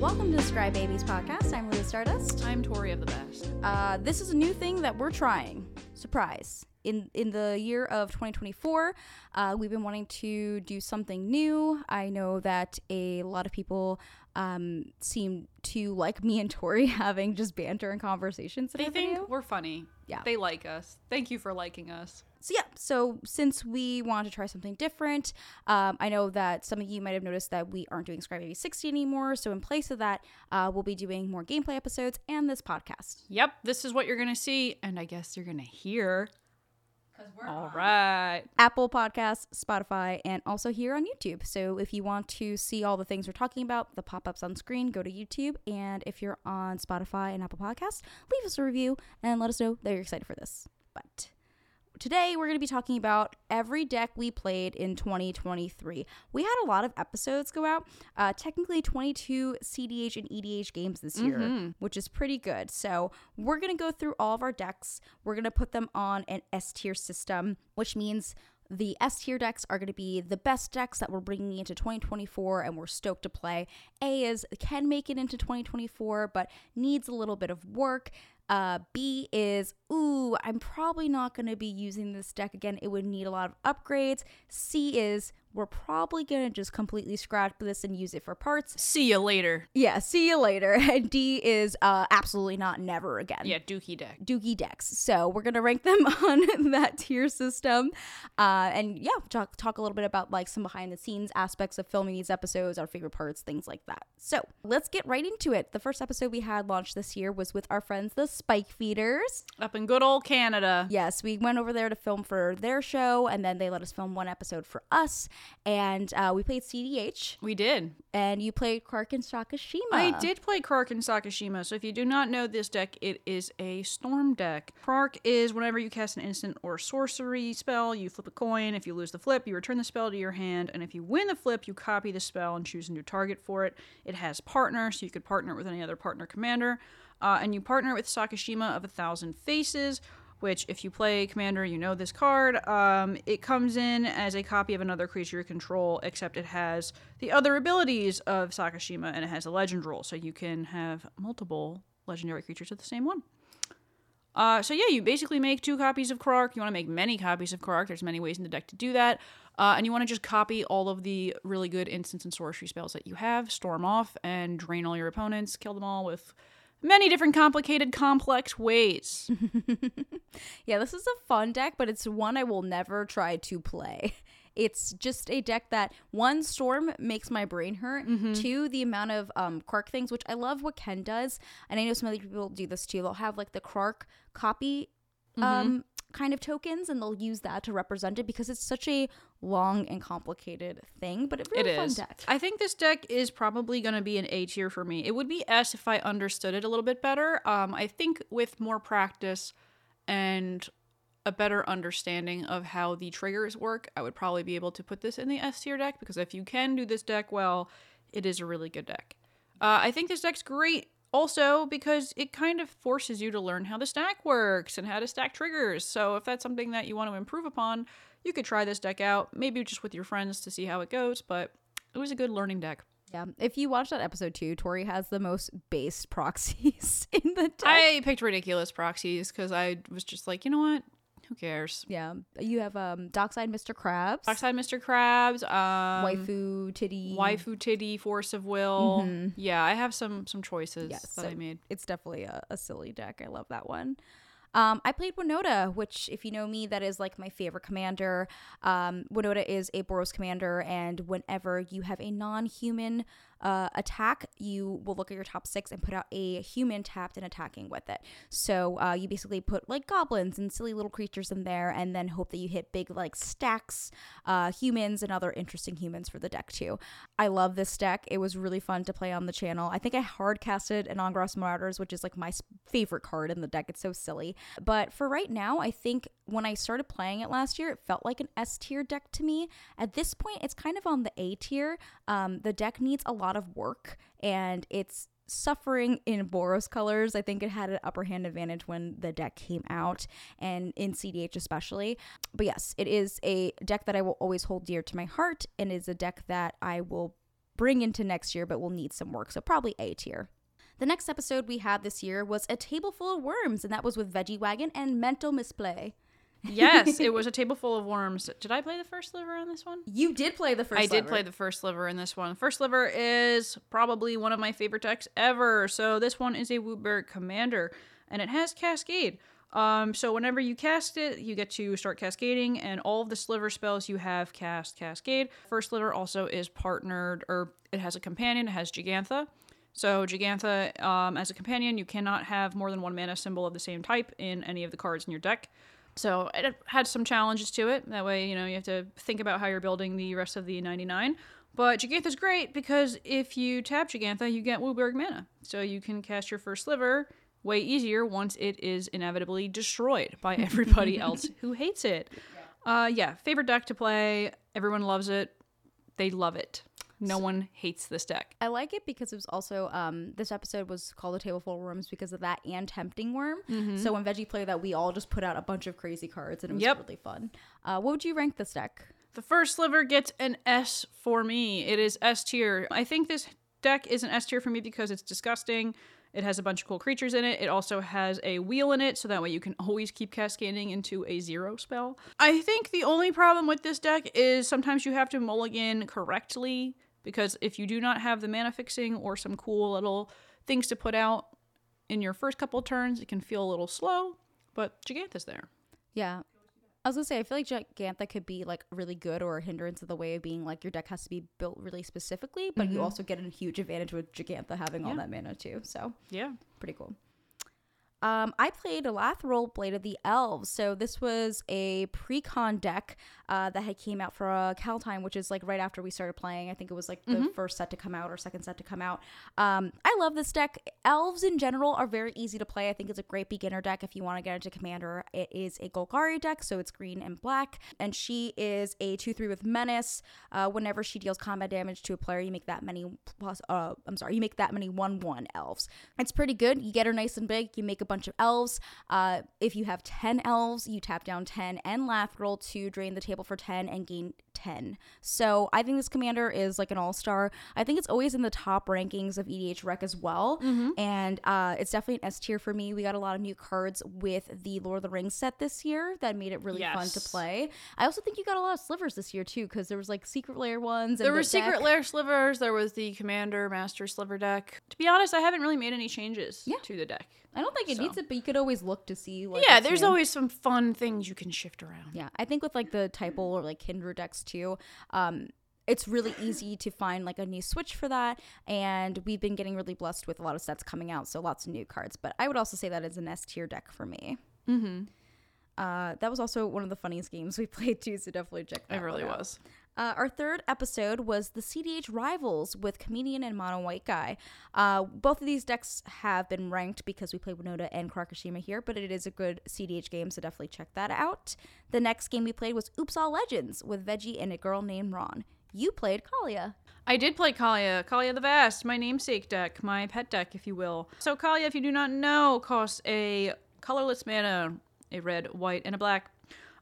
Welcome to Scrybabies podcast. I'm Leah Stardust. I'm Tori of the best. Uh, this is a new thing that we're trying. Surprise. In in the year of 2024, uh, we've been wanting to do something new. I know that a lot of people um, seem to like me and Tori having just banter and conversations They think we're funny. Yeah. They like us. Thank you for liking us. So yeah, so since we want to try something different, um, I know that some of you might have noticed that we aren't doing Scry Baby 60 anymore. So in place of that, uh, we'll be doing more gameplay episodes and this podcast. Yep, this is what you're going to see, and I guess you're going to hear. Cuz we're on All right. Apple Podcasts, Spotify, and also here on YouTube. So if you want to see all the things we're talking about, the pop ups on screen, go to YouTube. And if you're on Spotify and Apple Podcasts, leave us a review and let us know that you're excited for this. But today we're going to be talking about every deck we played in 2023. We had a lot of episodes go out, uh, technically 22 CDH and EDH games this year, which is pretty good. So we're going to go through all of our decks. We're going to put them on an S tier system, which means the S tier decks are going to be the best decks that we're bringing into 2024 and we're stoked to play. A is can make it into 2024 but needs a little bit of work. Uh, B is, ooh, I'm probably not going to be using this deck again. It would need a lot of upgrades. C is, we're probably going to just completely scrap this and use it for parts. See you later. Yeah, see you later. And D is, uh, absolutely not, never again. Yeah, Dookie deck. Doogie decks. So we're gonna rank them on that tier system, uh, and yeah, talk talk a little bit about like some behind the scenes aspects of filming these episodes, our favorite parts, things like that. So let's get right into it. The first episode we had launched this year was with our friends the Spike Feeders. Up in good old Canada. Yes, we went over there to film for their show, and then they let us film one episode for us, and uh, we played CDH, We did. and you played Krark and Sakashima. I did play Krark and Sakashima, so if you do not know this deck, it is a storm deck. Krark is whenever you cast an instant or sorcery spell, you flip a coin. If you lose the flip, you return the spell to your hand, and if you win the flip, you copy the spell and choose a new target for it. It has partner, so you could partner it with any other partner commander, uh, and you partner it with Sakashima of a Thousand Faces. Which, if you play Commander, you know this card. Um, it comes in as a copy of another creature you control, except it has the other abilities of Sakashima and it has a legend rule, so you can have multiple legendary creatures of the same one. Uh, so yeah, you basically make two copies of Krark. You want to make many copies of Krark. There's many ways in the deck to do that. Uh, and you want to just copy all of the really good instants and sorcery spells that you have, storm off, and drain all your opponents, kill them all with many different complicated, complex ways. Yeah, this is a fun deck, but it's one I will never try to play. It's just a deck that one storm makes my brain hurt. Two, the amount of um Krark things, which I love what Ken does, and I know some other people do this too. They'll have like the Krark copy um kind of tokens, and they'll use that to represent it because it's such a long and complicated thing. But it's It fun is. deck. I think this deck is probably going to be an A tier for me. It would be S if I understood it a little bit better. Um, I think with more practice and a better understanding of how the triggers work, I would probably be able to put this in the S tier deck because if you can do this deck well, it is a really good deck. Uh, I think this deck's great also because it kind of forces you to learn how the stack works and how to stack triggers. So if that's something that you want to improve upon, you could try this deck out, maybe just with your friends to see how it goes, but it was a good learning deck. Yeah, if you watch that episode too, Tori has the most base proxies in the deck. I picked ridiculous proxies because I was just like, you know what? Who cares? yeah, you have um Dockside Mr. Krabs, Dockside Mr. Krabs, um, Waifu Titty, waifu titty, force of will. Yeah, I have some some choices Yes, that so I made. It's definitely a, a silly deck. I love that one. Um, I played Winota, which, if you know me, that is like my favorite commander. Um, Winota is a Boros commander, and whenever you have a non human uh, attack, you will look at your top six and put out a human tapped and attacking with it. So uh, you basically put like goblins and silly little creatures in there, and then hope that you hit big like stacks, uh, humans, and other interesting humans for the deck too. I love this deck. It was really fun to play on the channel. I think I hard casted an Angrath's Marauders, which is like my favorite card in the deck. It's so silly. But for right now, I think when I started playing it last year, it felt like an S tier deck to me. At this point, it's kind of on the A tier. Um, the deck needs a lot of work and it's suffering in Boros colors. I think it had an upper hand advantage when the deck came out and in CDH especially. But yes, it is a deck that I will always hold dear to my heart and is a deck that I will bring into next year, but will need some work. So probably A tier. The next episode we had this year was A Table Full of Worms, and that was with Veggie Wagon and Mental Misplay. Yes, it was a table full of worms. Did I play the first sliver on this one? You did play the first I did play the first sliver in this one. First sliver is probably one of my favorite decks ever. So this one is a WUBRG Commander, and it has Cascade. Um, so whenever you cast it, you get to start cascading, and all of the sliver spells you have cast Cascade. First sliver also is partnered, or it has a companion. It has Jegantha. So Jegantha, um, as a companion, you cannot have more than one mana symbol of the same type in any of the cards in your deck. So it had some challenges to it. That way, you know, you have to think about how you're building the rest of the 99. But Jegantha's great because if you tap Jegantha, you get WUBRG mana. So you can cast your first sliver way easier once it is inevitably destroyed by everybody else who hates it. Uh, yeah, favorite deck to play. Everyone loves it. They love it. No one hates this deck. I like it because it was also um this episode was called the table full of worms because of that and tempting wurm. So when Veggie played that, we all just put out a bunch of crazy cards and it was Yep. really fun. Uh, what would you rank this deck? The first sliver gets an S for me. It is S tier. I think this deck is an S tier for me because it's disgusting. It has a bunch of cool creatures in it. It also has a wheel in it, so that way you can always keep cascading into a zero spell. I think the only problem with this deck is sometimes you have to mulligan correctly because if you do not have the mana fixing or some cool little things to put out in your first couple turns, it can feel a little slow. But Jegantha's there. Yeah. I was gonna say I feel like Jegantha could be like really good or a hindrance of the way of being like your deck has to be built really specifically, but you mm-hmm. also get a huge advantage with Jegantha having all that mana too. So Yeah. pretty cool. Um, I played Lathril Blade of the Elves. So this was a pre-con deck uh, that had came out for a uh, Kaldheim, which is like right after we started playing. I think it was like the first set to come out or second set to come out. Um, I love this deck. Elves in general are very easy to play. I think it's a great beginner deck if you want to get into Commander. It is a Golgari deck, so it's green and black, and she is a two-three with Menace. Uh, whenever she deals combat damage to a player, you make that many plus. Uh, I'm sorry, you make that many one-one elves. It's pretty good. You get her nice and big. You make a bunch of elves. Uh, if you have 10 elves, you tap down 10 and Lathril to drain the table for 10 and gain 10. So I think this commander is like an all star. I think it's always in the top rankings of EDHREC as well. And uh, it's definitely an S tier for me. We got a lot of new cards with the Lord of the Rings set this year that made it really fun to play. I also think you got a lot of slivers this year too, because there was like secret lair ones. And There the were secret deck- lair slivers. There was the commander master sliver deck. To be honest, I haven't really made any changes Yeah. to the deck. I don't think it So. needs it, but you could always look to see. Like, yeah, there's new. always some fun things you can shift around. Yeah, I think with like the typal or like Kindred decks too, um, it's really easy to find like a new switch for that. And we've been getting really blessed with a lot of sets coming out, so lots of new cards. But I would also say that is an S tier deck for me. Mm-hmm. Uh, that was also one of the funniest games we played too, so definitely check that It really was. Uh, our third episode was the CDH Rivals with Comedian and Mono White Guy. Uh, both of these decks have been ranked because we play Winota and Krakashima here, but it is a good CDH game, so definitely check that out. The next game we played was Oops All Legends with Veggie and a girl named Ron. You played Kaalia. I did play Kaalia, Kaalia the Vast, my namesake deck, my pet deck, if you will. So Kaalia, if you do not know, costs a colorless mana, a red, white, and a black.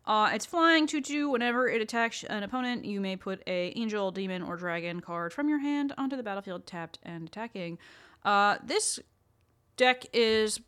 Uh, it's flying 2-2. Whenever it attacks an opponent, you may put a angel, demon, or dragon card from your hand onto the battlefield tapped and attacking. Uh, this deck is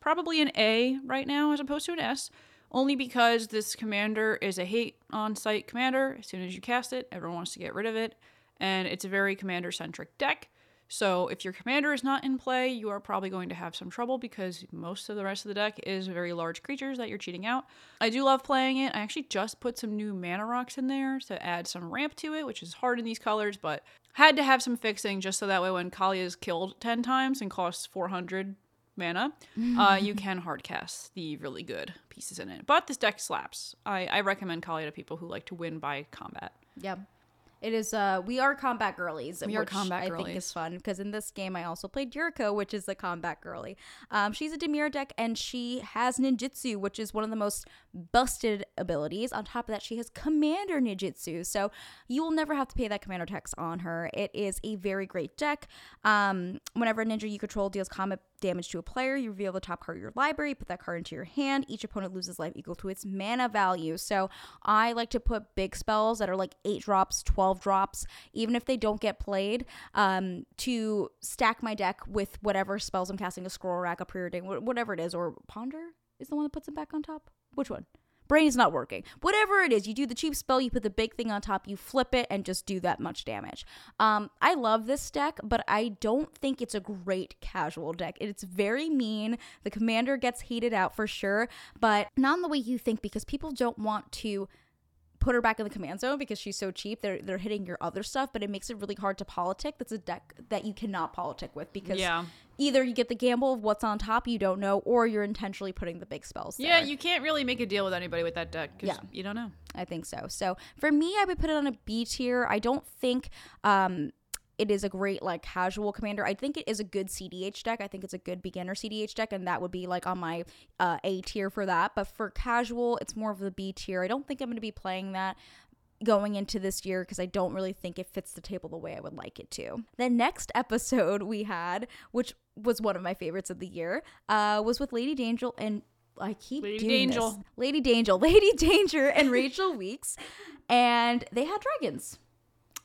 probably an A right now as opposed to an S, only because this commander is a hate on sight commander. As soon as you cast it, everyone wants to get rid of it, and it's a very commander centric deck. So if your commander is not in play, you are probably going to have some trouble because most of the rest of the deck is very large creatures that you're cheating out. I do love playing it. I actually just put some new mana rocks in there to add some ramp to it, which is hard in these colors, but had to have some fixing just so that way when Kali is killed 10 times and costs 400 mana, uh, you can hardcast the really good pieces in it. But this deck slaps. I, I recommend Kali to people who like to win by combat. Yep. It is uh we are combat girlies. We are which combat I think girlies. is fun because in this game I also played Yuriko, which is the combat girly. Um she's a Dimir deck and she has ninjutsu, which is one of the most busted abilities. On top of that, she has commander ninjutsu. So you will never have to pay that commander tax on her. It is a very great deck. Um whenever a ninja you control deals combat damage to a player, you reveal the top card of your library, put that card into your hand. Each opponent loses life equal to its mana value. So I like to put big spells that are like eight drops, 12 12 drops, even if they don't get played, um, to stack my deck with whatever spells I'm casting a scroll rack, a preordain, wh- whatever it is, or ponder is the one that puts them back on top. Which one? Brain is not working. Whatever it is, you do the cheap spell, you put the big thing on top, you flip it, and just do that much damage. Um, I love this deck, but I don't think it's a great casual deck. It's very mean. The commander gets hated out for sure, but not in the way you think because people don't want to put her back in the command zone because she's so cheap. They're they're hitting your other stuff, but it makes it really hard to politic. That's a deck that you cannot politic with because Yeah. either you get the gamble of what's on top you don't know, or you're intentionally putting the big spells. Yeah, there. you can't really make a deal with anybody with that deck because Yeah. you don't know. I think so. So for me, I would put it on a B tier. I don't think um it is a great like casual commander. I think it is a good CDH deck. I think it's a good beginner CDH deck, and that would be like on my uh, A tier for that. But for casual, it's more of the B tier. I don't think I'm going to be playing that going into this year because I don't really think it fits the table the way I would like it to. The next episode we had, which was one of my favorites of the year, uh, was with Lady Danger and I keep Lady doing Danger. this. Lady Danger, Lady Danger, and Rachel Weeks, and they had dragons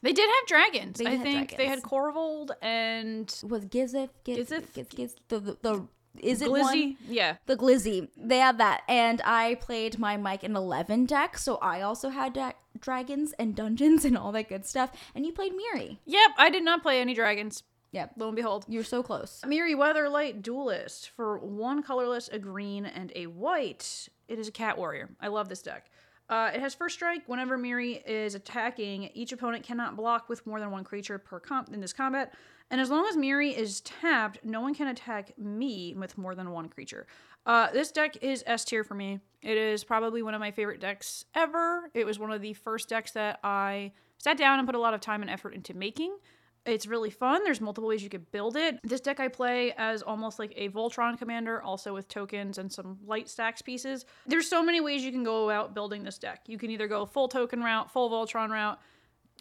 They did have dragons. They I had think they had Korvold and was Gizith, Giz, Gizith? Giz, Giz, the, the the is it one? Glizzy. Yeah. The Glizzy. They had that. And I played my Mike in 11 deck, so I also had da- dragons and dungeons and all that good stuff. And you played Mirri. Yep. I did not play any dragons. Yep. Lo and behold. You're so close. Mirri Weatherlight Duelist for one colorless, a green, and a white. It is a cat warrior. I love this deck. Uh, it has first strike. Whenever Mirri is attacking, each opponent cannot block with more than one creature per comp in this combat. And as long as Mirri is tapped, no one can attack me with more than one creature. Uh, this deck is S tier for me. It is probably one of my favorite decks ever. It was one of the first decks that I sat down and put a lot of time and effort into making. It's really fun. There's multiple ways you could build it. This deck I play as almost like a Voltron commander, also with tokens and some light stacks pieces. There's so many ways you can go about building this deck. You can either go full token route, full Voltron route.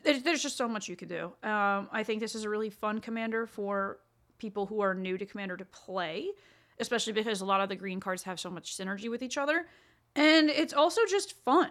There's, just so much you could do. Um, I think this is a really fun commander for people who are new to commander to play, especially because a lot of the green cards have so much synergy with each other. And it's also just fun.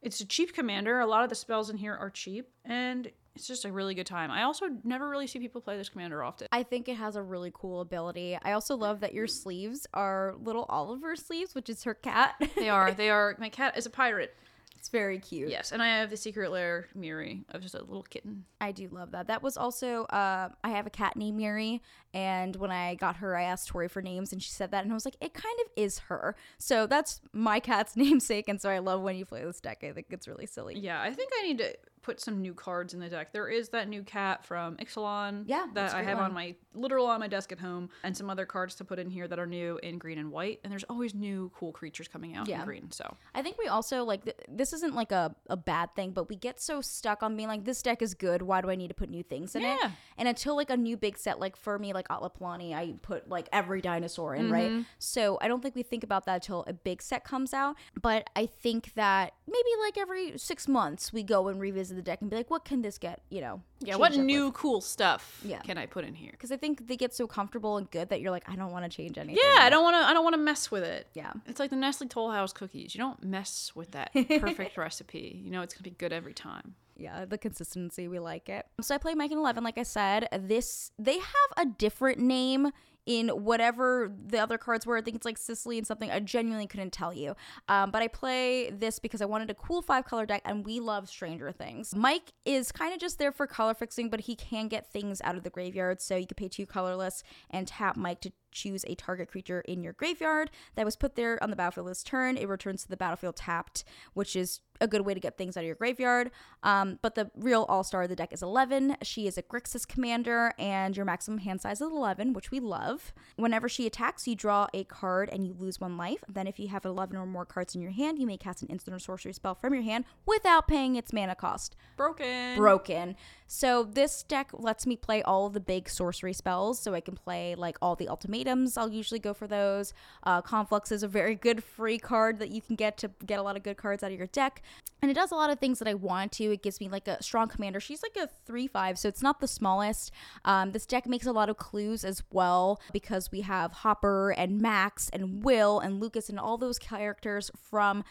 It's a cheap commander. A lot of the spells in here are cheap, and it's just a really good time. I also never really see people play this commander often. I think it has a really cool ability. I also love that your sleeves are little Oliver sleeves, which is her cat. They are. They are. My cat is a pirate. it's very cute. Yes, and I have the secret lair Mirri of just a little kitten. I do love that. That was also uh, I have a cat named Miri, and when I got her, I asked Tori for names, and she said that, and I was like, it kind of is her. So that's my cat's namesake, and so I love when you play this deck. I think it's really silly. Yeah, I think I need to put some new cards in the deck. There is that new cat from Ixalan. Yeah, that I have one. on my literal on my desk at home, and some other cards to put in here that are new in green and white. And there's always new cool creatures coming out Yeah. in green. So I think we also like th- this isn't like a, a bad thing, but we get so stuck on being like this deck is good. Why do I need to put new things in it? And until like a new big set, like for me, like Atlaplani, I put like every dinosaur in, right? Mm-hmm. So I don't think we think about that until a big set comes out. But I think that maybe like every six months we go and revisit the deck and be like, what can this get? You know? yeah, what up with? new cool stuff Yeah. can I put in here? Because I think they get so comfortable and good that you're like, I don't want to change anything. Yeah, I don't want to. I don't want to mess with it. Yeah. It's like the Nestle Toll House cookies. You don't mess with that perfect recipe. You know it's gonna be good every time. Yeah, the consistency, we like it. So I play Mike and Eleven, like I said. This they have a different name in whatever the other cards were. I think it's like Cecily and something. I genuinely couldn't tell you. Um, but I play this because I wanted a cool five color deck, and we love Stranger Things. Mike is kind of just there for color fixing, but he can get things out of the graveyard. So you could pay two colorless and tap Mike to choose a target creature in your graveyard that was put there on the battlefield this turn. It returns to the battlefield tapped, which is a good way to get things out of your graveyard. Um, but the real all star of the deck is 11. She is a Grixis commander, and your maximum hand size is 11, which we love. Whenever she attacks, you draw a card and you lose one life. Then, if you have 11 or more cards in your hand, you may cast an instant or sorcery spell from your hand without paying its mana cost Broken. broken. So this deck lets me play all of the big sorcery spells. So I can play like all the ultimatums. I'll usually go for those. Uh, Conflux is a very good free card that you can get to get a lot of good cards out of your deck. And it does a lot of things that I want to. It gives me like a strong commander. She's like a 3 5, so it's not the smallest. Um, this deck makes a lot of clues as well because we have Hopper and Max and Will and Lucas and all those characters from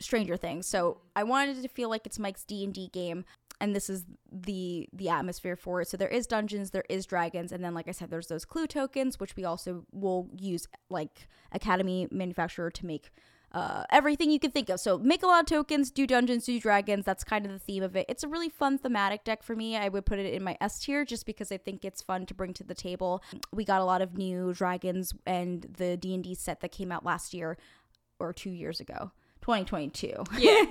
Stranger Things. So I wanted it to feel like it's Mike's D and D game. And this is the the atmosphere for it. So there is dungeons, there is dragons, and then like I said, there's those clue tokens, which we also will use like Academy Manufactor to make uh, everything you can think of. So make a lot of tokens, do dungeons, do dragons. That's kind of the theme of it. It's a really fun thematic deck for me. I would put it in my S tier just because I think it's fun to bring to the table. We got a lot of new dragons and the D and D set that came out last year or two years ago. 2022. Yeah.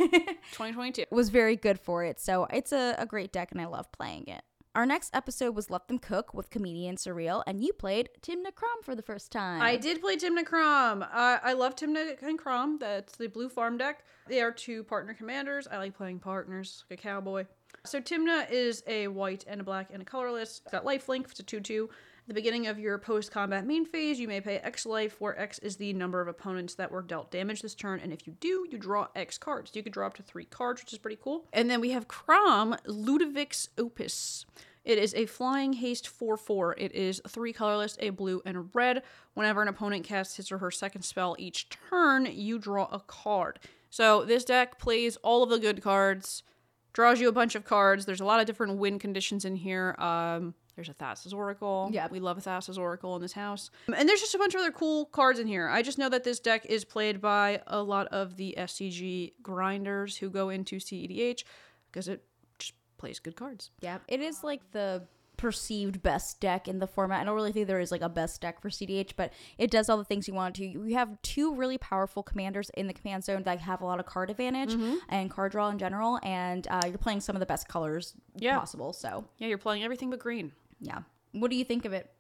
2022. was very good for it. So it's a, a great deck and I love playing it. Our next episode was Let Them Cook with comedian Surreal, and you played Tymna Kraum for the first time. I did play Tymna Kraum. Uh, I love Tymna and Kraum. That's the blue farm deck. They are two partner commanders. I like playing partners, like a cowboy. So Tymna is a white and a black and a colorless. It's got lifelink. It's a 2 2. The beginning of your post combat main phase, you may pay X life, where X is the number of opponents that were dealt damage this turn. And if you do, you draw X cards. You can draw up to three cards, which is pretty cool. And then we have Kraum, Ludevic's Opus. It is a flying haste 4 4. It is three colorless, a blue, and a red. Whenever an opponent casts his or her second spell each turn, you draw a card. So this deck plays all of the good cards, draws you a bunch of cards. There's a lot of different win conditions in here. Um, there's a Thassa's Oracle. Yeah. We love a Thassa's Oracle in this house. And there's just a bunch of other cool cards in here. I just know that this deck is played by a lot of the SCG grinders who go into CEDH because it just plays good cards. Yeah, it is like the perceived best deck in the format. I don't really think there is like a best deck for CDH, but it does all the things you want to. You have two really powerful commanders in the command zone that have a lot of card advantage and card draw in general, and uh, you're playing some of the best colors Yeah. possible. So Yeah, you're playing everything but green. Yeah, what do you think of it?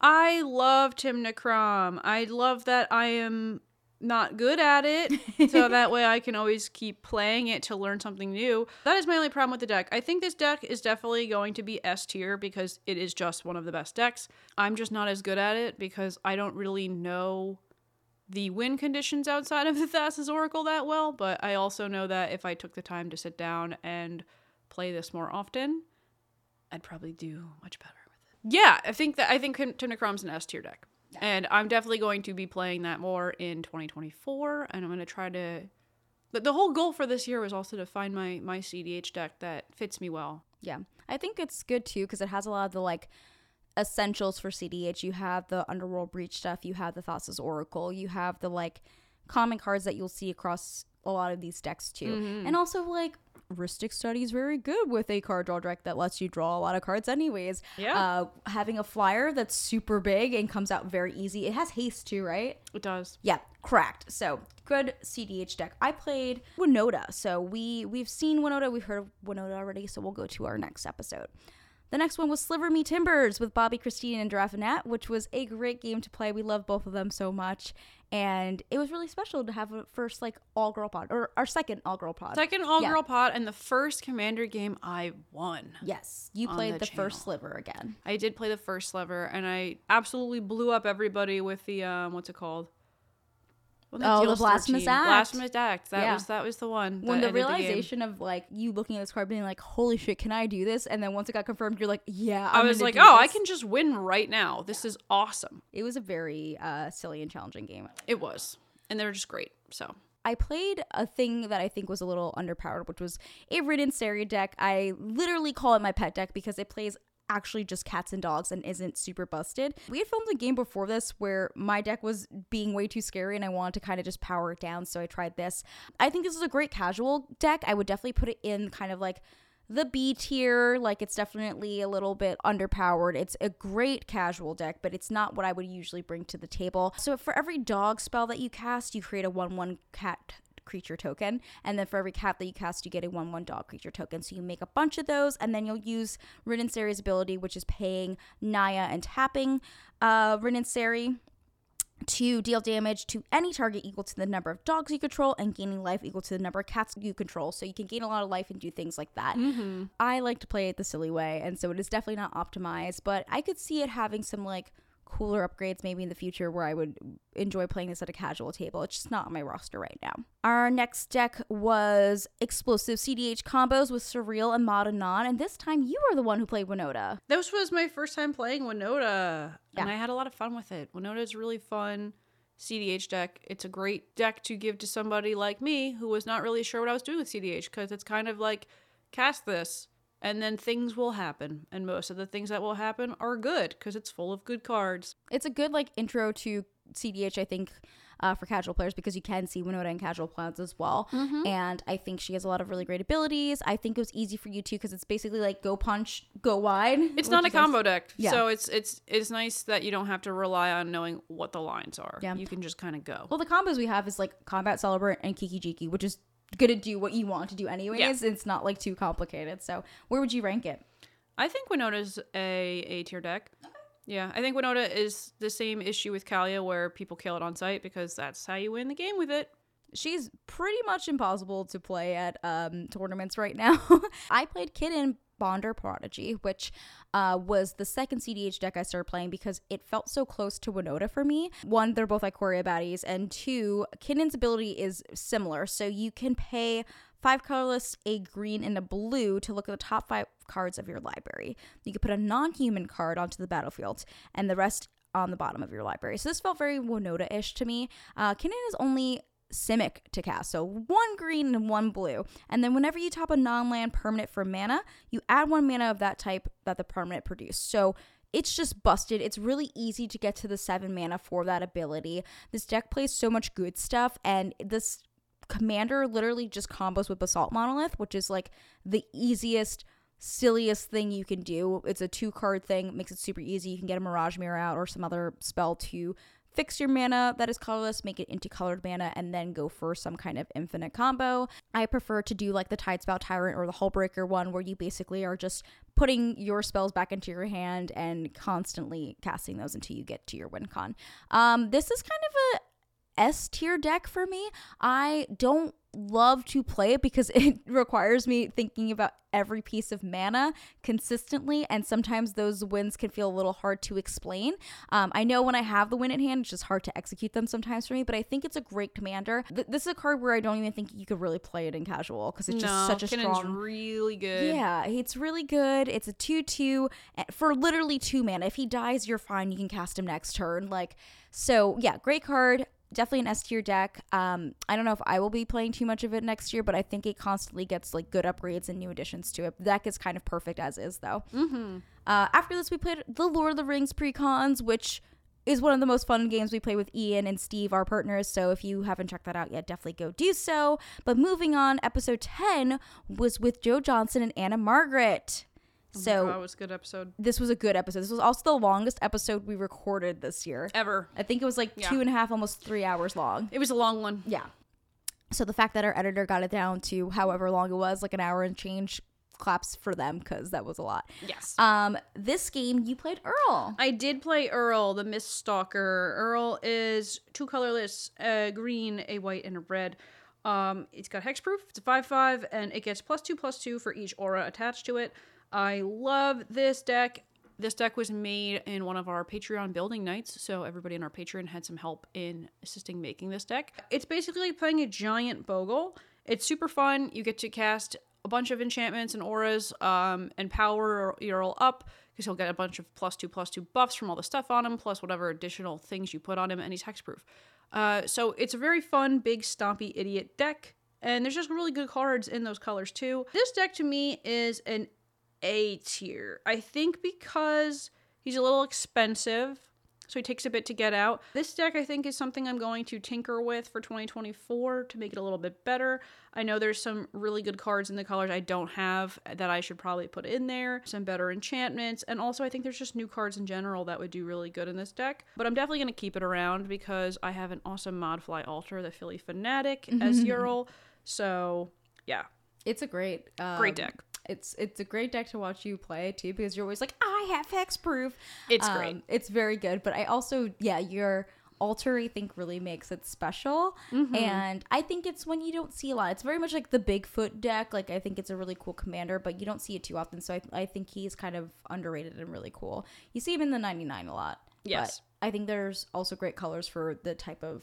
I love Tymna Kraum. I love that I am not good at it, so that way I can always keep playing it to learn something new. That is my only problem with the deck. I think this deck is definitely going to be S tier because it is just one of the best decks. I'm just not as good at it because I don't really know the win conditions outside of the Thassa's Oracle that well, but I also know that if I took the time to sit down and play this more often, I'd probably do much better. Yeah, I think that I think Tymna Kraum's an S tier deck. And I'm definitely going to be playing that more in 2024 and I'm going to try to the, the whole goal for this year was also to find my my CDH deck that fits me well. Yeah, I think it's good too because it has a lot of the like essentials for CDH. You have the Underworld Breach stuff, you have the Thassa's Oracle, you have the like common cards that you'll see across a lot of these decks too. Mm-hmm. And also like Rhystic Study is very good with a card draw deck that lets you draw a lot of cards anyways. Yeah. Uh, having a flyer that's super big and comes out very easy. It has haste too, right? It does. Yeah, correct. So good CDH deck. I played Winota. So we we've seen Winota. We've heard of Winota already. So we'll go to our next episode. The next one was Sliver Me Timbers with Bobby Christine and Drafinette, which was a great game to play. We love both of them so much. And it was really special to have a first like all girl pod or our second all girl pod. Second all Yeah. girl pot and the first commander game I won. yes, you played the the, first sliver again. I did play the first sliver and I absolutely blew up everybody with the um what's it called? When Oh, the Blasphemous 13. Act. Blasphemous Act. That Yeah. was that was the one. When the realization of like you looking at this card being like, holy shit, can I do this? And then once it got confirmed, you're like, yeah, I I'm was like, oh, I can just win right now. This is awesome. It was a very uh, silly and challenging game. It was. And they were just great. So I played a thing that I think was a little underpowered, which was a Rin and Seri deck. I literally call it my pet deck because it plays actually just cats and dogs and isn't super busted. We had filmed a game before this where my deck was being way too scary and I wanted to kind of just power it down, so I tried this. I think this is a great casual deck. I would definitely put it in kind of like the B tier, like it's definitely a little bit underpowered. It's a great casual deck, but it's not what I would usually bring to the table. So for every dog spell that you cast, you create a 1 1 cat creature token. And then for every cat that you cast, you get a 1 1 dog creature token. So you make a bunch of those, and then you'll use Rin and Seri's ability, which is paying Naya and tapping uh, Rin and Seri to deal damage to any target equal to the number of dogs you control and gaining life equal to the number of cats you control. So you can gain a lot of life and do things like that. I like to play it the silly way, and so it is definitely not optimized, but I could see it having some like cooler upgrades maybe in the future where I would enjoy playing this at a casual table. It's just not on my roster right now. Our next deck was explosive CDH combos with Surreal and Mod and this time you were the one who played Winota. this was my first time playing Winota. And I had a lot of fun with it. Winota is really fun. CDH deck. It's a great deck to give to somebody like me who was not really sure what I was doing with CDH because it's kind of like cast this and then things will happen. And most of the things that will happen are good because it's full of good cards. It's a good like intro to CDH, I think, uh, for casual players because you can see Winota in casual plans as well. Mm-hmm. And I think she has a lot of really great abilities. I think it was easy for you too because it's basically like go punch, go wide. It's not a is nice. combo deck, Yeah. so it's it's it's nice that you don't have to rely on knowing what the lines are. Yeah. You can just kind of go. Well, the combos we have is like Combat Celebrant and Kiki Jiki, which is gonna do what you want to do anyways. It's not like too complicated. So where would you rank it? I think Winota's a A tier deck. Yeah, I think Winota is the same issue with Kaalia where people kill it on sight because that's how you win the game with it. She's pretty much impossible to play at um, tournaments right now. I played Kinnan Bonder Prodigy, which uh, was the second CDH deck I started playing because it felt so close to Winota for me. One, they're both Ikoria baddies, and two, Kinnan's ability is similar. So you can pay five colorless, a green, and a blue to look at the top five cards of your library. You can put a non human card onto the battlefield, and the rest on the bottom of your library. So this felt very Winota ish to me. Uh, Kinnan is only Simic to cast, so one green and one blue. And then whenever you top a non land permanent for mana, you add one mana of that type that the permanent produced. So it's just busted. It's really easy to get to the seven mana for that ability. This deck plays so much good stuff, and this commander literally just combos with Basalt Monolith, which is like the easiest, silliest thing you can do. It's a two card thing, makes it super easy. You can get a Mirage Mirror out or some other spell to fix your mana that is colorless, make it into colored mana, and then go for some kind of infinite combo. I prefer to do like the Tidespout Tyrant or the Hullbreaker one, where you basically are just putting your spells back into your hand and constantly casting those until you get to your win con. Um, this is kind of a S tier deck for me. I don't love to play it because it requires me thinking about every piece of mana consistently, and sometimes those wins can feel a little hard to explain. Um, I know when I have the win in hand, it's just hard to execute them sometimes for me, but I think it's a great commander. Th- this is a card where I don't even think you could really play it in casual because it's just such a strong. really good. Yeah, it's really good. It's a 2 2 for literally two mana. If he dies, you're fine. You can cast him next turn. Like, so yeah, great card. Definitely an S tier deck. Um, I don't know if I will be playing too much of it next year, but I think it constantly gets like good upgrades and new additions to it. The deck is kind of perfect as is, though. Mm-hmm. Uh, after this, we played the Lord of the Rings precons, which is one of the most fun games we play with Ian and Steve, our partners. So if you haven't checked that out yet, definitely go do so. But moving on, episode 10 was with Joe Johnson and Anna Margaret. So that was a good episode this was a good episode. This was also the longest episode we recorded this year. ever. I think it was like Yeah. two and a half, almost three hours long. It was a long one. Yeah. So the fact that our editor got it down to however long it was, like an hour and change, claps for them because that was a lot. Yes. Um, this game you played Uril. I did play Uril, the Mist Stalker. Uril is two colorless, a green, a white, and a red. Um, it's got hexproof. It's a five-five, and it gets plus two, plus two for each aura attached to it. I love this deck. This deck was made in one of our Patreon building nights, so everybody in our Patreon had some help in assisting making this deck. It's basically playing a giant Bogle. It's super fun. You get to cast a bunch of enchantments and auras um, and power Uril up because he'll get a bunch of plus two plus two buffs from all the stuff on him, plus whatever additional things you put on him, and he's hexproof. Uh, so it's a very fun, big, stompy idiot deck, and there's just really good cards in those colors too. This deck to me is an A tier. I think because he's a little expensive, so he takes a bit to get out. This deck, I think, is something I'm going to tinker with for 2024 to make it a little bit better. I know there's some really good cards in the colors I don't have that I should probably put in there, some better enchantments, and also I think there's just new cards in general that would do really good in this deck. But I'm definitely going to keep it around because I have an awesome Modfly Altar, the Phillie Phanatic, as Uril. So, yeah, It's a great, um, great deck. It's it's a great deck to watch you play too because you're always like I have hexproof. It's Um, great. It's very good, but I also yeah your altar I think really makes it special, Mm-hmm. and I think it's when you don't see a lot. It's very much like the Bigfoot deck. Like I think it's a really cool commander, but you don't see it too often. So I, I think he's kind of underrated and really cool. You see him in the 99 a lot. but Yes. I think there's also great colors for the type of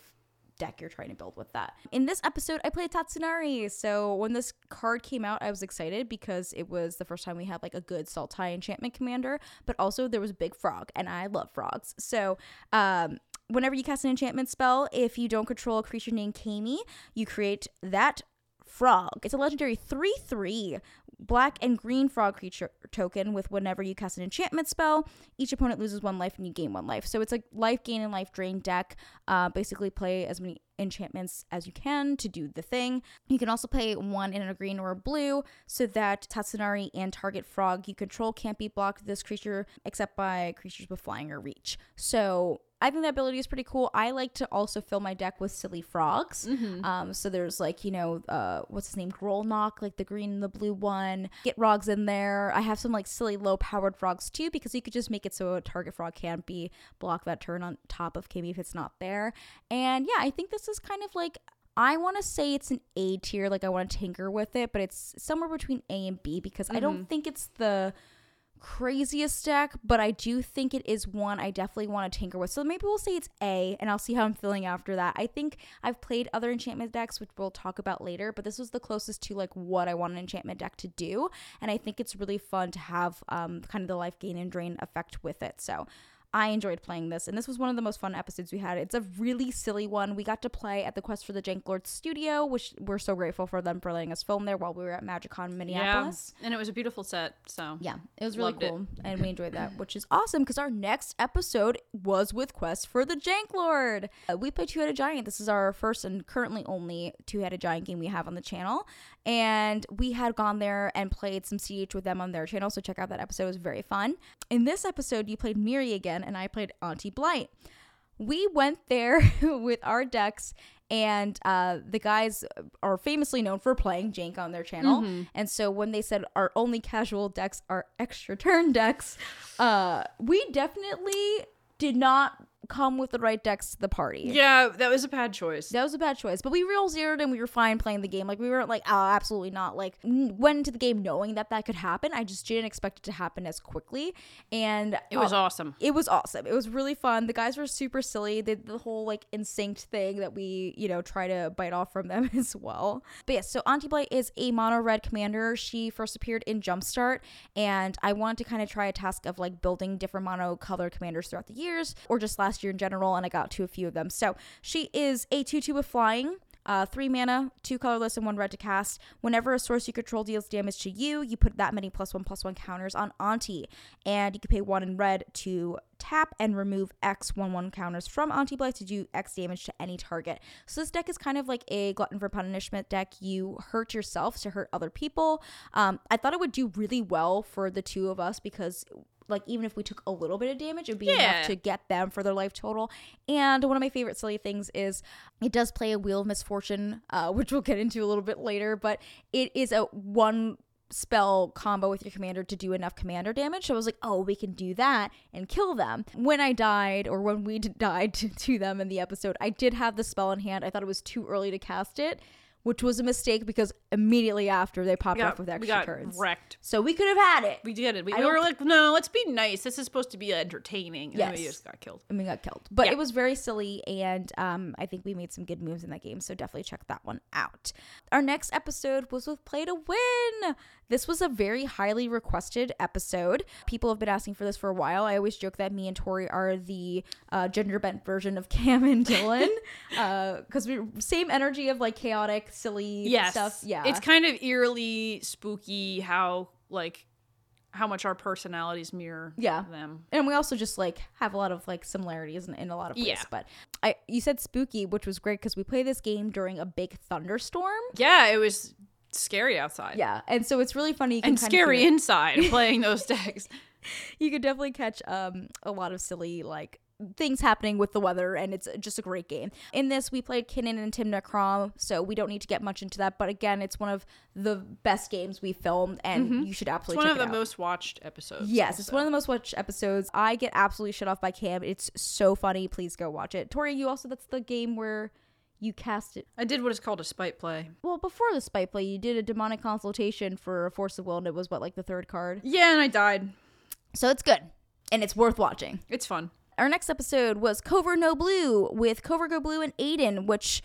deck you're trying to build with that. In this episode, I played Tatsunari. So when this card came out, I was excited because it was the first time we had like a good Sultai enchantment commander, but also there was Big Frog, and I love frogs. So um whenever you cast an enchantment spell, if you don't control a creature named Keimi, you create that frog. It's a legendary 3 3 black and green frog creature token with whenever you cast an enchantment spell, each opponent loses one life and you gain one life. So it's a life gain and life drain deck. Uh, basically, play as many enchantments as you can to do the thing. You can also play one in a green or a blue so that Tatsunari and target frog you control can't be blocked this creature except by creatures with flying or reach. So I think that ability is pretty cool. I like to also fill my deck with silly frogs. Mm-hmm. Um, so there's like, you know, uh, what's his name? Grolnok, like the green and the blue one. Get frogs in there. I have some like silly low powered frogs too, because you could just make it so a target frog can't be blocked that turn on top of Keimi if it's not there. And yeah, I think this is kind of like I want to say it's an A tier, like I want to tinker with it, but it's somewhere between A and B because I don't think it's the craziest deck, but I do think it is one I definitely want to tinker with. So maybe we'll say it's A, and I'll see how I'm feeling after that. I think I've played other enchantment decks, which we'll talk about later, but this was the closest to like what I want an enchantment deck to do, and I think it's really fun to have um, kind of the life gain and drain effect with it. So I enjoyed playing this, and this was one of the most fun episodes we had. It's a really silly one. We got to play at the Quest for the Jank Lord studio, which we're so grateful for them for letting us film there while we were at MagicCon Minneapolis. Yeah, and it was a beautiful set. So Yeah, it was really Loved it. cool, and we enjoyed that, which is awesome because our next episode was with Quest for the Jank Lord. Uh, we played Two Headed Giant. This is our first and currently only Two Headed Giant game we have on the channel, and we had gone there and played some CH with them on their channel. So check out that episode; it was very fun. In this episode, you played Miri again, and I played Auntie Blight. We went there with our decks and uh, the guys are famously known for playing Jank on their channel. And so when they said our only casual decks are extra turn decks, uh, we definitely did not come with the right decks to the party. yeah, that was a bad choice. That was a bad choice, but we real zeroed and we were fine playing the game. Like we weren't like, oh, absolutely not. Like went into the game knowing that that could happen. I just didn't expect it to happen as quickly, and It was uh, awesome. it was awesome. It was really fun. The guys were super silly. They did the whole like instinct thing that we, you know, try to bite off from them as well. But yes, so Auntie Blight is a mono red commander. She first appeared in Jumpstart, and I wanted to kind of try a task of like building different mono color commanders throughout the years, or just last year in general, and I got to a few of them. So she is a 2 2 with flying. Uh, three mana, two colorless, and one red to cast. Whenever a source you control deals damage to you, you put that many plus one plus one counters on Auntie, and you can pay one in red to tap and remove X one one counters from Auntie Blight to do X damage to any target. So this deck is kind of like a glutton for punishment deck. You hurt yourself to hurt other people. Um, I thought it would do really well for the two of us because. Like even if we took a little bit of damage, it would be Yeah. enough to get them for their life total. And one of my favorite silly things is it does play a Wheel of Misfortune, uh, which we'll get into a little bit later, but it is a one spell combo with your commander to do enough commander damage. So I was like, oh, we can do that and kill them. When I died, or when we died to, to them in the episode, I did have the spell in hand. I thought it was too early to cast it, which was a mistake because immediately after they popped got, off with we extra got turns. wrecked. So we could have had it. We did it. We, we were like, no, let's be nice. This is supposed to be entertaining. And then we just got killed. and we got killed. But Yeah. it was very silly, and um, I think we made some good moves in that game. So definitely check that one out. Our next episode was with Play to Win. This was a very highly requested episode. People have been asking for this for a while. I always joke that me and Tori are the uh, gender bent version of Cam and Dylan because we same energy of like chaotic, silly Yes. stuff. Yeah, It's kind of eerily spooky how, like, how much our personalities mirror Yeah. them. and we also just like have a lot of like similarities in, in a lot of ways. Yeah. But I, you said spooky, which was great because we play this game during a big thunderstorm. Yeah, it was scary outside. Yeah, and so it's really funny. You can And scary inside playing those decks. you could definitely catch um a lot of silly like things happening with the weather, and it's just a great game. In this, we played Kinnan and Tymna Kraum, so we don't need to get much into that. But again, it's one of the best games we filmed, and you should absolutely It's one of the out. most watched episodes. Yes, it's one of the most watched episodes. I get absolutely shut off by Cam. It's so funny. Please go watch it. Tori, you also that's the game where you cast it. I did what is called a spite play. Well, before the spite play, you did a demonic consultation for a Force of Will, and it was what like the third card. Yeah, and I died. So it's good, and it's worth watching. It's fun. Our next episode was Cover No Blue with Cover Go Blue and Aiden, which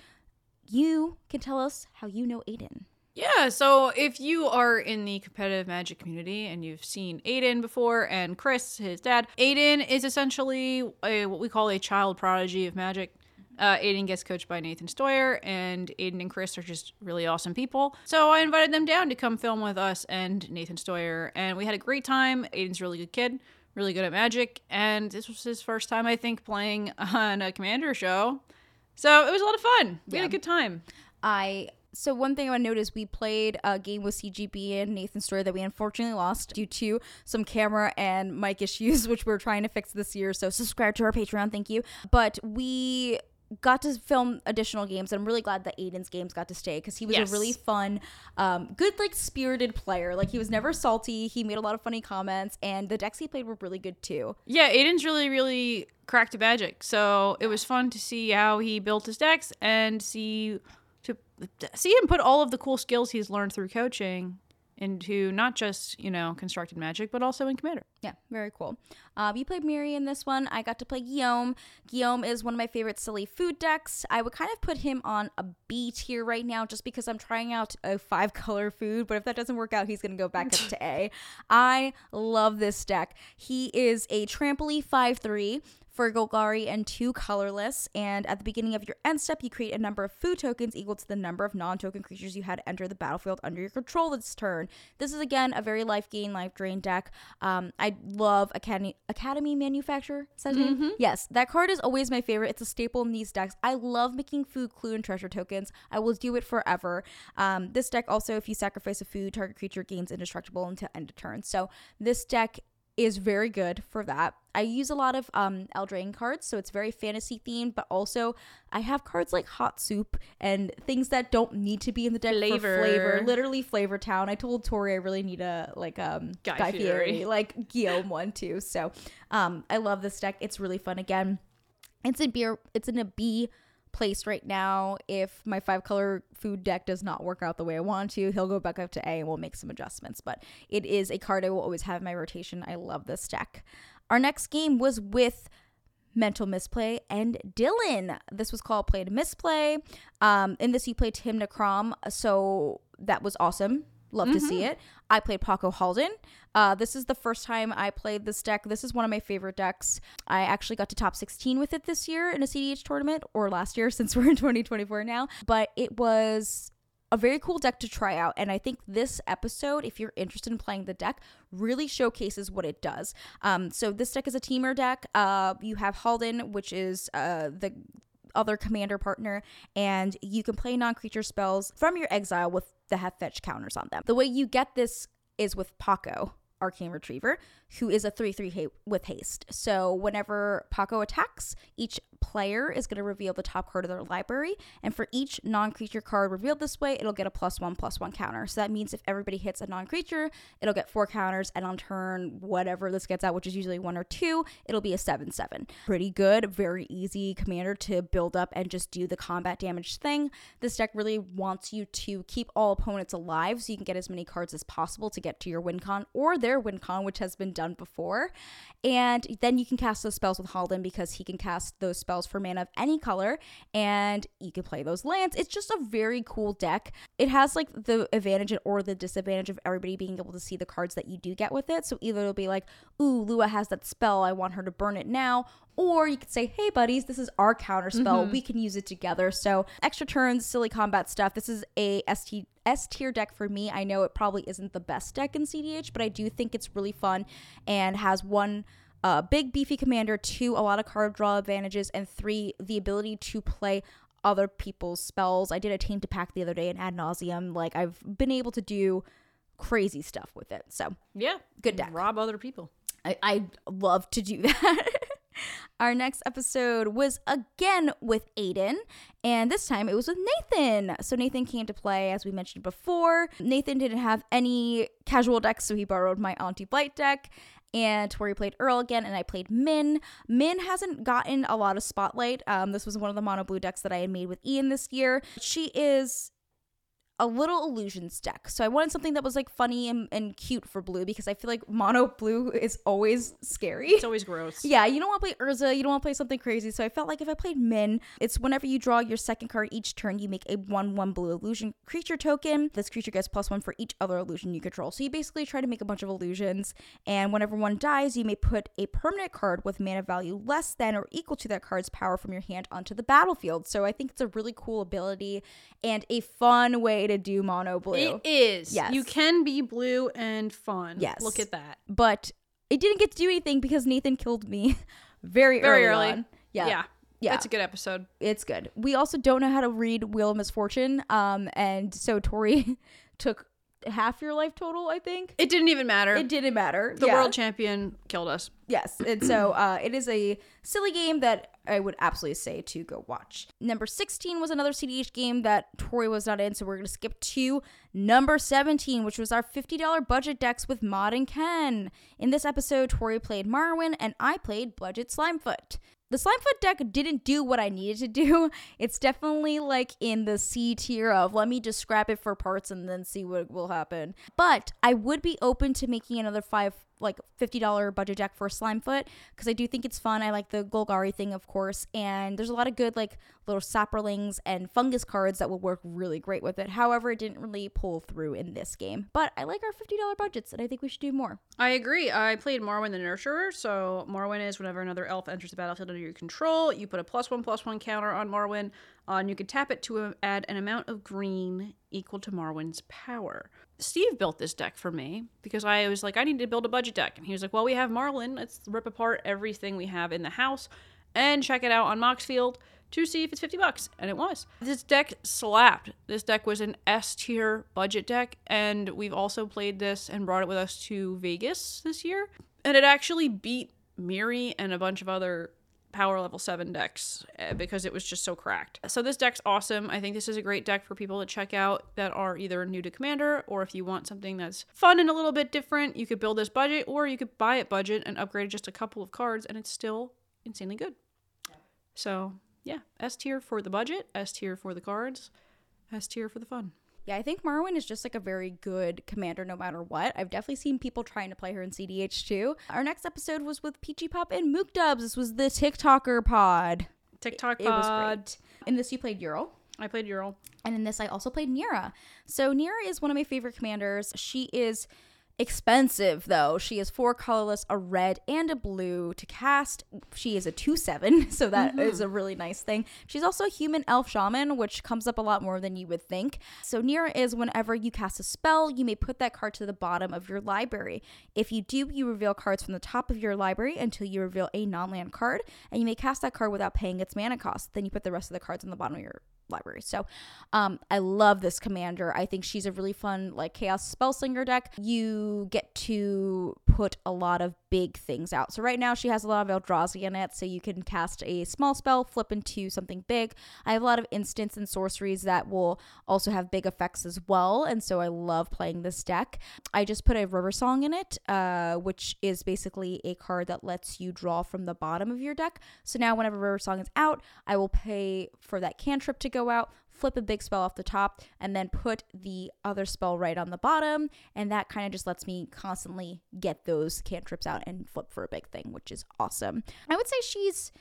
you can tell us how you know Aiden. Yeah, so if you are in the competitive magic community and you've seen Aiden before and Chris, his dad, Aiden is essentially a, what we call a child prodigy of magic. Uh, Aiden gets coached by Nathan Steuer, and Aiden and Chris are just really awesome people. So I invited them down to come film with us and Nathan Steuer, and we had a great time. Aiden's a really good kid, really good at magic, and this was his first time, I think, playing on a commander show. So it was a lot of fun. We had a good time. I so one thing I want to note is we played a game with CGB and Nathan Steuer that we unfortunately lost due to some camera and mic issues, which we're trying to fix this year. So subscribe to our Patreon, thank you. But we got to film additional games. I'm really glad that Aiden's games got to stay because he was Yes. a really fun, um, good like spirited player. Like he was never salty. He made a lot of funny comments, and the decks he played were really good too. Yeah, Aiden's really, really cracked at magic. So it was fun to see how he built his decks and see to see him put all of the cool skills he's learned through coaching into not just you know constructed magic, but also in commander. Yeah, very cool. Uh, we played Mirri in this one. I got to play Gyome. Gyome is one of my favorite silly food decks. I would kind of put him on a B tier right now just because I'm trying out a five color food, but if that doesn't work out, he's going to go back up to A. I love this deck. He is a trampoline 5 3 for Golgari and two colorless. And at the beginning of your end step, you create a number of food tokens equal to the number of non token creatures you had enter the battlefield under your control this turn. This is again a very life gain, life drain deck. Um, I love Academy Academy Manufactor. His name? Yes, that card is always my favorite. It's a staple in these decks. I love making food, clue, and treasure tokens. I will do it forever. Um, this deck also, if you sacrifice a food, target creature gains indestructible until end of turn. So this deck is very good for that. I use a lot of um Eldraine cards, so it's very fantasy themed, but also I have cards like Hot Soup and things that don't need to be in the deck Flavor. for flavor. Literally Flavor Town. I told Tori I really need a like um Guy Guy, Fieri. Fieri, like Gyome one too. So um I love this deck. It's really fun again. It's in beer it's in a B place right now. If my five color food deck does not work out the way I want to, he'll go back up to A and we'll make some adjustments. But it is a card I will always have in my rotation. I love this deck. Our next game was with Mental Misplay and Dylan. This was called Play to Misplay. Um, in this, you played Tymna Kraum, so that was awesome. Love to see it. I played Pako Haldan. Uh, this is the first time I played this deck. This is one of my favorite decks. I actually got to top 16 with it this year in a CDH tournament, or last year since we're in 2024 now. But it was a very cool deck to try out. And I think this episode, if you're interested in playing the deck, really showcases what it does. Um, so this deck is a teamer deck. Uh, you have Haldan, which is uh, the other commander partner, and you can play non creature spells from your exile with the have fetch counters on them. The way you get this is with Pako. Arcane Retriever, who is a 3 3 ha- with haste. So, whenever Pako attacks, each player is going to reveal the top card of their library. And for each non creature card revealed this way, it'll get a plus one plus one counter. So, that means if everybody hits a non creature, it'll get four counters. And on turn, whatever this gets out, which is usually one or two, it'll be a 7 7. Pretty good, very easy commander to build up and just do the combat damage thing. This deck really wants you to keep all opponents alive so you can get as many cards as possible to get to your win con or their win con, which has been done before. And then you can cast those spells with Haldan because he can cast those spells for mana of any color and you can play those lands. It's just a very cool deck. It has like the advantage or the disadvantage of everybody being able to see the cards that you do get with it. So either it'll be like, ooh, Lua has that spell, I want her to burn it now. Or you could say, hey, buddies, this is our counter spell. Mm-hmm. We can use it together. So, extra turns, silly combat stuff. This is a ST, S tier deck for me. I know it probably isn't the best deck in CDH, but I do think it's really fun and has one uh, big, beefy commander, two, a lot of card draw advantages, and three, the ability to play other people's spells. I did a to Pack the other day and Ad Nauseam. Like, I've been able to do crazy stuff with it. So, Yeah, Good deck. Rob other people. I, I love to do that. Our next episode was again with Aiden, and this time it was with Nathan. So Nathan came to play, as we mentioned before. Nathan didn't have any casual decks, so he borrowed my Auntie Blight deck. And Tori played Earl again, and I played Minn. Minn hasn't gotten a lot of spotlight. Um, this was one of the mono blue decks that I had made with Ian this year. She is a little illusions deck. So I wanted something that was like funny and, and cute for blue because I feel like mono blue is always scary. It's always gross. Yeah, you don't want to play Urza, you don't want to play something crazy. So I felt like if I played Minn, it's whenever you draw your second card each turn, you make a 1 1 blue illusion creature token. This creature gets plus one for each other illusion you control. So you basically try to make a bunch of illusions, and whenever one dies, you may put a permanent card with mana value less than or equal to that card's power from your hand onto the battlefield. So I think it's a really cool ability and a fun way to do mono blue. It is. Yes. You can be blue and fun. Yes. Look at that. but it didn't get to do anything because Nathan killed me very, Very early. early. on. Yeah. Yeah. Yeah. That's a good episode. it's good. We also don't know how to read Wheel of Misfortune. Um, and so Tori took half your life total, I think. It didn't even matter. It didn't matter. the Yeah. world champion killed us. Yes. And so uh, it is a silly game that I would absolutely say to go watch. Number 16 was another CDH game that Tori was not in, so we're going to skip to number 17, which was our $50 budget decks with Mod and Ken. In this episode, Tori played Marwyn and I played Budget Slimefoot. The Slimefoot deck didn't do what I needed to do. It's definitely like in the C tier of let me just scrap it for parts and then see what will happen. But I would be open to making another five like $50 budget deck for Slimefoot because I do think it's fun. I like the Golgari thing, of course, and there's a lot of good like little saprolings and fungus cards that will work really great with it. However, it didn't really pull through in this game. But I like our $50 budgets and I think we should do more. I agree. I played Marwyn the Nurturer. So Marwyn is whenever another elf enters the battlefield under your control, you put a plus one plus one counter on Marwyn, uh, and you can tap it to add an amount of green equal to Marwyn's power. Steve built this deck for me because I was like, I need to build a budget deck, and he was like, Well, we have Marwyn. Let's rip apart everything we have in the house and check it out on Moxfield to see if it's 50 bucks. And it was. This deck slapped. This deck was an S tier budget deck. And we've also played this and brought it with us to Vegas this year. And it actually beat Mirri and a bunch of other power level 7 decks uh, because it was just so cracked. So this deck's awesome. I think this is a great deck for people to check out that are either new to Commander or if you want something that's fun and a little bit different, you could build this budget or you could buy it budget and upgrade just a couple of cards and it's still insanely good. So, yeah, S tier for the budget, S tier for the cards, S tier for the fun. Yeah, I think Marwyn is just like a very good commander no matter what. I've definitely seen people trying to play her in CDH too. Our next episode was with Peachy Pop and Mook Dubs. This was the TikToker pod. TikTok It was pod. great. In this, you played Uril. I played Uril. And in this, I also played Nira. So Nira is one of my favorite commanders. She is expensive though. She is four colorless, a red and a blue to cast. She is a 2-7, so that is mm-hmm. a really nice thing. She's also a human elf shaman, which comes up a lot more than you would think. So Nira is whenever you cast a spell, you may put that card to the bottom of your library. If you do, you reveal cards from the top of your library until you reveal a non-land card, and you may cast that card without paying its mana cost. Then you put the rest of the cards on the bottom of your library. So um, I love this commander. I think she's a really fun like chaos spellslinger deck. You get to put a lot of big things out. So right now she has a lot of Eldrazi in it, so you can cast a small spell, flip into something big. I have a lot of instants and sorceries that will also have big effects as well, and so I love playing this deck. I just put a River Song in it, uh, which is basically a card that lets you draw from the bottom of your deck. So now whenever River Song is out, I will pay for that cantrip to go out, flip a big spell off the top, and then put the other spell right on the bottom. And that kind of just lets me constantly get those cantrips out and flip for a big thing, which is awesome. I would say she's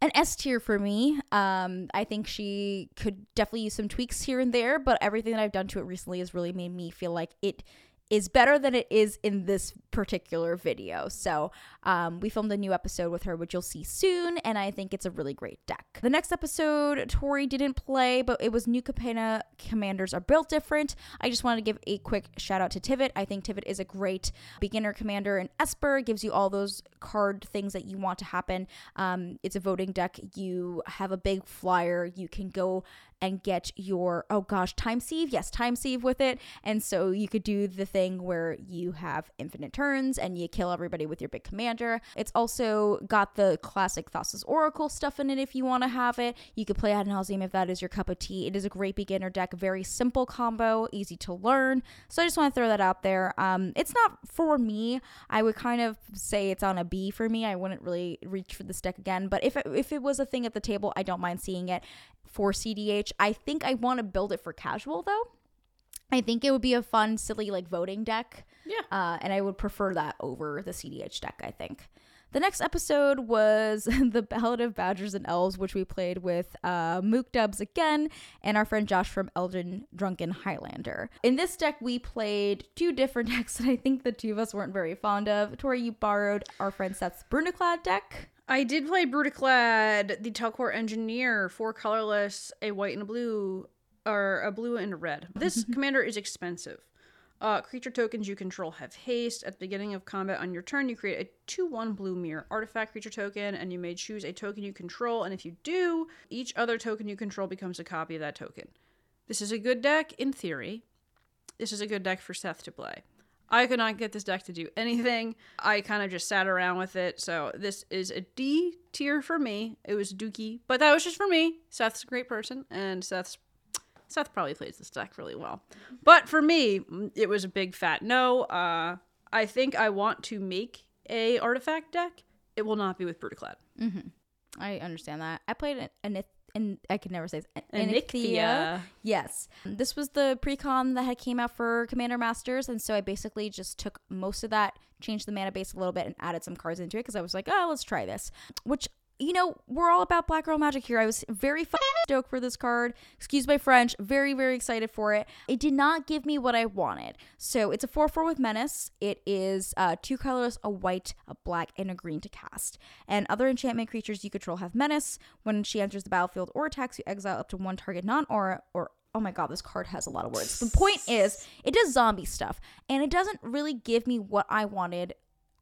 an S tier for me. Um, I think she could definitely use some tweaks here and there, but everything that I've done to it recently has really made me feel like it is better than it is in this particular video. So um, we filmed a new episode with her, which you'll see soon, and I think it's a really great deck. The next episode, Tori didn't play, but it was New Capenna commanders are built different. I just wanted to give a quick shout out to Tivit. I think Tivit is a great beginner commander, and Esper gives you all those card things that you want to happen. Um, it's a voting deck. You have a big flyer. You can go and get your oh gosh time sieve? Yes time sieve with it. And so you could do the thing where you have infinite turns and you kill everybody with your big commander. It's also got the classic thassa's oracle stuff in it if you want to have it. You could play ad nauseam if that is your cup of tea. It is a great beginner deck very simple combo easy to learn. So i just want to throw that out there. Um, it's not for me. I would kind of say it's on a b for me. I wouldn't really reach for this deck again. But if it, if it was a thing at the table i don't mind seeing it for CDH. I think I want to build it for casual though. I think it would be a fun, silly, like voting deck. Yeah. Uh, and I would prefer that over the CDH deck, I think. The next episode was the Ballad of Badgers and Elves, which we played with uh, Mook Dubs again and our friend Josh from Elden Drunken Highlander. In this deck, we played two different decks that I think the two of us weren't very fond of. Tori, you borrowed our friend Seth's Brudiclad deck. I did play Brudiclad, the Telchor Engineer, four colorless, a white and a blue, or a blue and a red. This commander is expensive. Uh, creature tokens you control have haste. At the beginning of combat on your turn, you create a 2 1 blue mirror artifact creature token, and you may choose a token you control. And if you do, each other token you control becomes a copy of that token. This is a good deck in theory. This is a good deck for Seth to play. I could not get this deck to do anything. I kind of just sat around with it. So this is a D tier for me. It was dookie, but that was just for me. Seth's a great person, and Seth's Seth probably plays this deck really well. But for me, it was a big fat no. Uh, I think I want to make a artifact deck. It will not be with Brudiclad. I understand that. I played an, an, an I could never say this. Anikthea. Yes. This was the pre-con that had came out for Commander Masters, and so I basically just took most of that, changed the mana base a little bit, and added some cards into it because I was like, oh, let's try this. Which you know, we're all about Black Girl Magic here. I was very f- stoked for this card. Excuse my French. Very, very excited for it. It did not give me what I wanted. So it's a 4 4 with Menace. It is uh, two colors, a white, a black, and a green to cast. And other enchantment creatures you control have Menace. When she enters the battlefield or attacks, you exile up to one target non aura or Oh my god, this card has a lot of words. The point is, it does zombie stuff, and it doesn't really give me what I wanted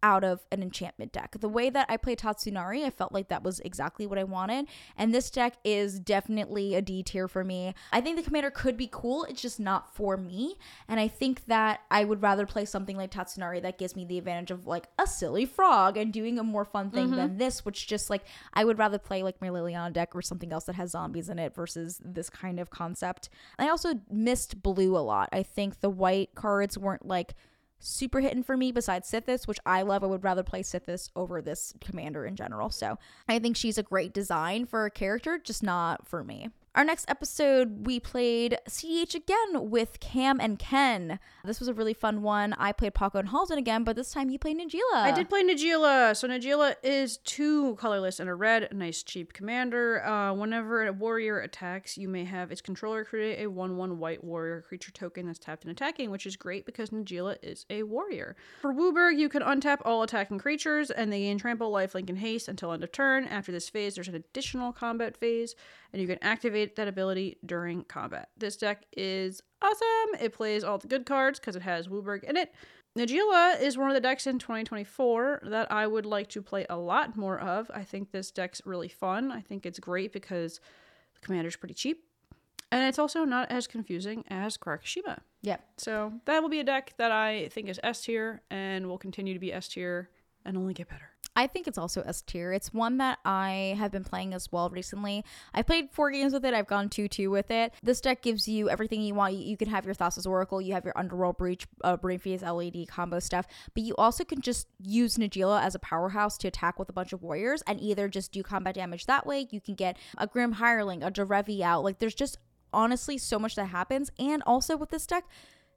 out of an enchantment deck. The way that I play Tatsunari, I felt like that was exactly what I wanted. And this deck is definitely a D tier for me. I think the commander could be cool, it's just not for me. And I think that I would rather play something like Tatsunari that gives me the advantage of like a silly frog and doing a more fun thing than mm-hmm. this, which just like I would rather play like my Liliana deck or something else that has zombies in it versus this kind of concept. I also missed blue a lot. I think the white cards weren't like super hitting for me besides Sythis, which I love. I would rather play Sythis over this commander in general. So I think she's a great design for a character, just not for me. Our next episode, we played CH again with Cam and Ken. This was a really fun one. I played Pako and Haldan again, but this time he played Najeela. I did play Najeela. So Najeela is two colorless and a red, nice cheap commander. Uh, whenever a warrior attacks, you may have its controller create a 1 1 white warrior creature token that's tapped and attacking, which is great because Najeela is a warrior. For WUBRG, you can untap all attacking creatures and they gain trample, lifelink, and haste until end of turn. After this phase, there's an additional combat phase, and you can activate that ability during combat. This deck is awesome. It plays all the good cards because it has WUBRG in it. Najeela is one of the decks in 2024 that I would like to play a lot more of. I think this deck's really fun. I think it's great because the commander's pretty cheap. And it's also not as confusing as Karakashima. Yeah. So that will be a deck that I think is S tier and will continue to be S tier and only get better. I think it's also S tier. It's one that I have been playing as well recently. I've played four games with it. I've gone two two with it. This deck gives you everything you want. You, you can have your Thassa's Oracle, you have your Underworld Breach, uh, Brain Freeze LED combo stuff, but you also can just use Najeela as a powerhouse to attack with a bunch of warriors and either just do combat damage that way. You can get a Grim Hireling, a Derevi out. Like there's just honestly so much that happens. And also with this deck,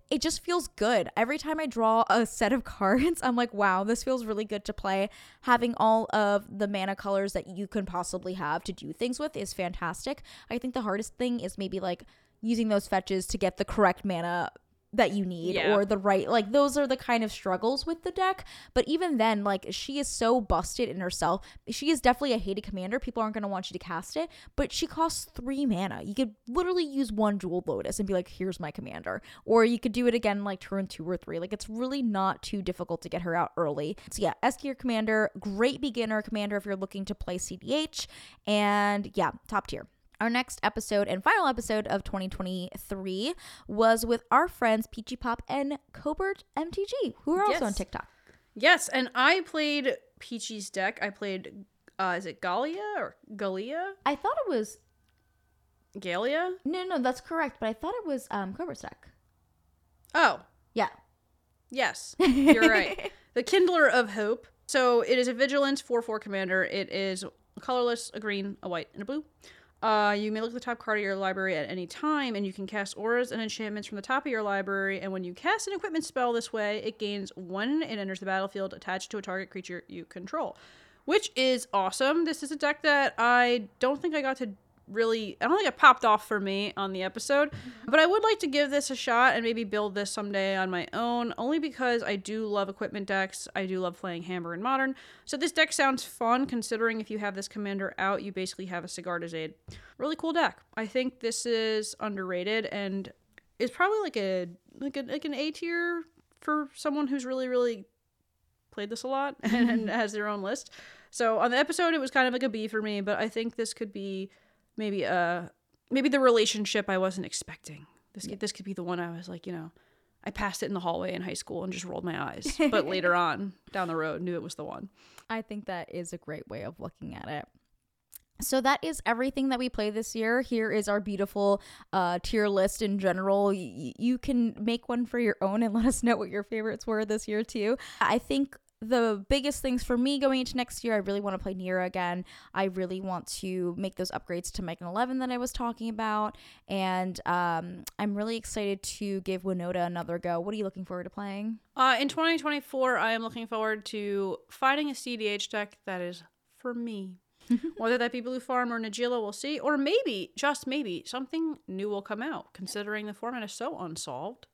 it just feels good. Every time I draw a set of cards, I'm like, wow, this feels really good to play. Having all of the mana colors that you can possibly have to do things with is fantastic. I think the hardest thing is maybe like using those fetches to get the correct mana that you need Yeah. or the right like those are the kind of struggles with the deck. But even then like she is so busted in herself. She is definitely a hated commander. People aren't going to want you to cast it. But she costs three mana. You could literally use one jewel lotus and be like here's my commander. Or you could do it again like turn two or three. Like it's really not too difficult to get her out early. So yeah s tier commander great beginner commander if you're looking to play cdh and yeah top tier our next episode and final episode of 2023 was with our friends Peachy Pop and Cobert MTG, who are also Yes. on TikTok. Yes, and I played Peachy's deck. I played, uh, is it Galea or Galea? I thought it was Galea? no, no, that's correct, but I thought it was um Cobert's deck. Oh, Yeah, yes, you're right. The Kindler of Hope. So it is a Vigilance 4 4 commander. It is colorless, a green, a white, and a blue. Uh, you may look at the top card of your library at any time, and you can cast auras and enchantments from the top of your library. And when you cast an equipment spell this way, it gains one and enters the battlefield attached to a target creature you control, which is awesome. This is a deck that I don't think I got to really I don't think it popped off for me on the episode, but I would like to give this a shot and maybe build this someday on my own only because I do love equipment decks. I do love playing Hammer and Modern. So this deck sounds fun considering if you have this commander out, you basically have a Sigarda's Aid. Really cool deck. I think this is underrated and is probably like a like a like an A tier for someone who's really really played this a lot and has their own list. So on the episode it was kind of like a B for me, but I think this could be maybe uh maybe the relationship I wasn't expecting. This this could be the one I was like, you know, I passed it in the hallway in high school and just rolled my eyes, but later on down the road knew it was the one. I think that is a great way of looking at it. So that is everything that we play this year. Here is our beautiful uh, tier list in general. Y- you can make one for your own and let us know what your favorites were this year too. I think the biggest things for me going into next year, I really want to play Nira again. I really want to make those upgrades to and 11 that I was talking about. And um, I'm really excited to give Winota another go. What are you looking forward to playing? Uh, in 2024, I am looking forward to finding a CDH deck that is for me. Whether that be Blue Farm or Najeela, we'll see. Or maybe, just maybe, something new will come out, considering the format is so unsolved.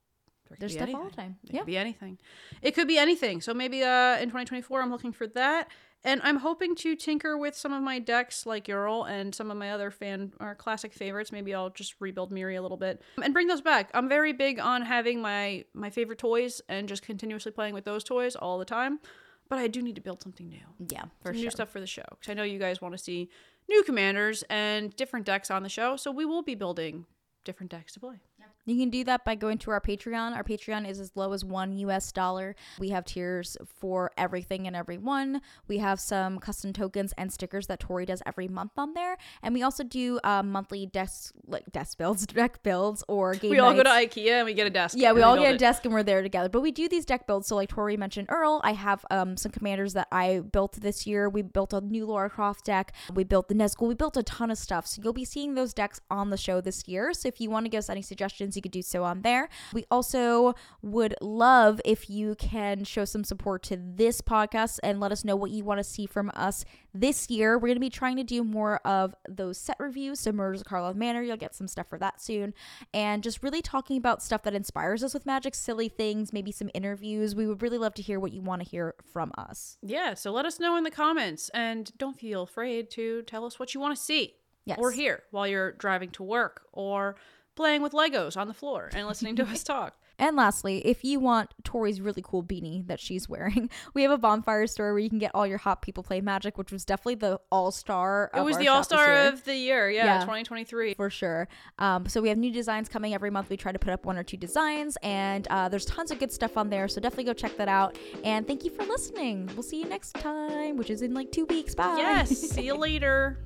There's stuff all the time. It Yeah. could be anything. It could be anything. So maybe uh, in 2024, I'm looking for that. And I'm hoping to tinker with some of my decks like Uril and some of my other fan or classic favorites. Maybe I'll just rebuild Mirri a little bit and bring those back. I'm very big on having my my favorite toys and just continuously playing with those toys all the time. But I do need to build something new. Yeah, for sure. new stuff for the show. Because I know you guys want to see new commanders and different decks on the show. So we will be building different decks to play. You can do that by going to our Patreon. Our Patreon is as low as one US dollar. We have tiers for everything and every one. We have some custom tokens and stickers that Tori does every month on there, and we also do uh, monthly desk like desk builds, deck builds, or game. We all go to. IKEA and we get a desk. Yeah, we all get a it. desk and we're there together. But we do these deck builds. So, like Tori mentioned Earl, I have um, some commanders that I built this year. We built a new Lara Croft deck. We built the Nazgul. We built a ton of stuff. So, you'll be seeing those decks on the show this year. So, if you want to give us any suggestions, you could do so on there. We also would love if you can show some support to this podcast and let us know what you want to see from us this year. We're going to be trying to do more of those set reviews. So, Murders of Karlov Manor, you'll get some stuff for that soon. And just really talking about stuff that inspires us with magic, silly things, maybe some interviews. We would really love to hear what you want to hear from us. Yeah, so let us know in the comments and don't feel afraid to tell us what you want to see Yes. or here while you're driving to work or playing with Legos on the floor and listening to us talk. And lastly, if you want Tori's really cool beanie that she's wearing, we have a bonfire store where you can get all your hot people play magic, which was definitely the all star. It was the all star of the year, yeah, Yeah. 2023. for sure. Um, so we have new designs coming every month. We try to put up one or two designs, and uh, there's tons of good stuff on there. So definitely go check that out. And thank you for listening. We'll see you next time, which is in like two weeks. Bye. Yes, see you later.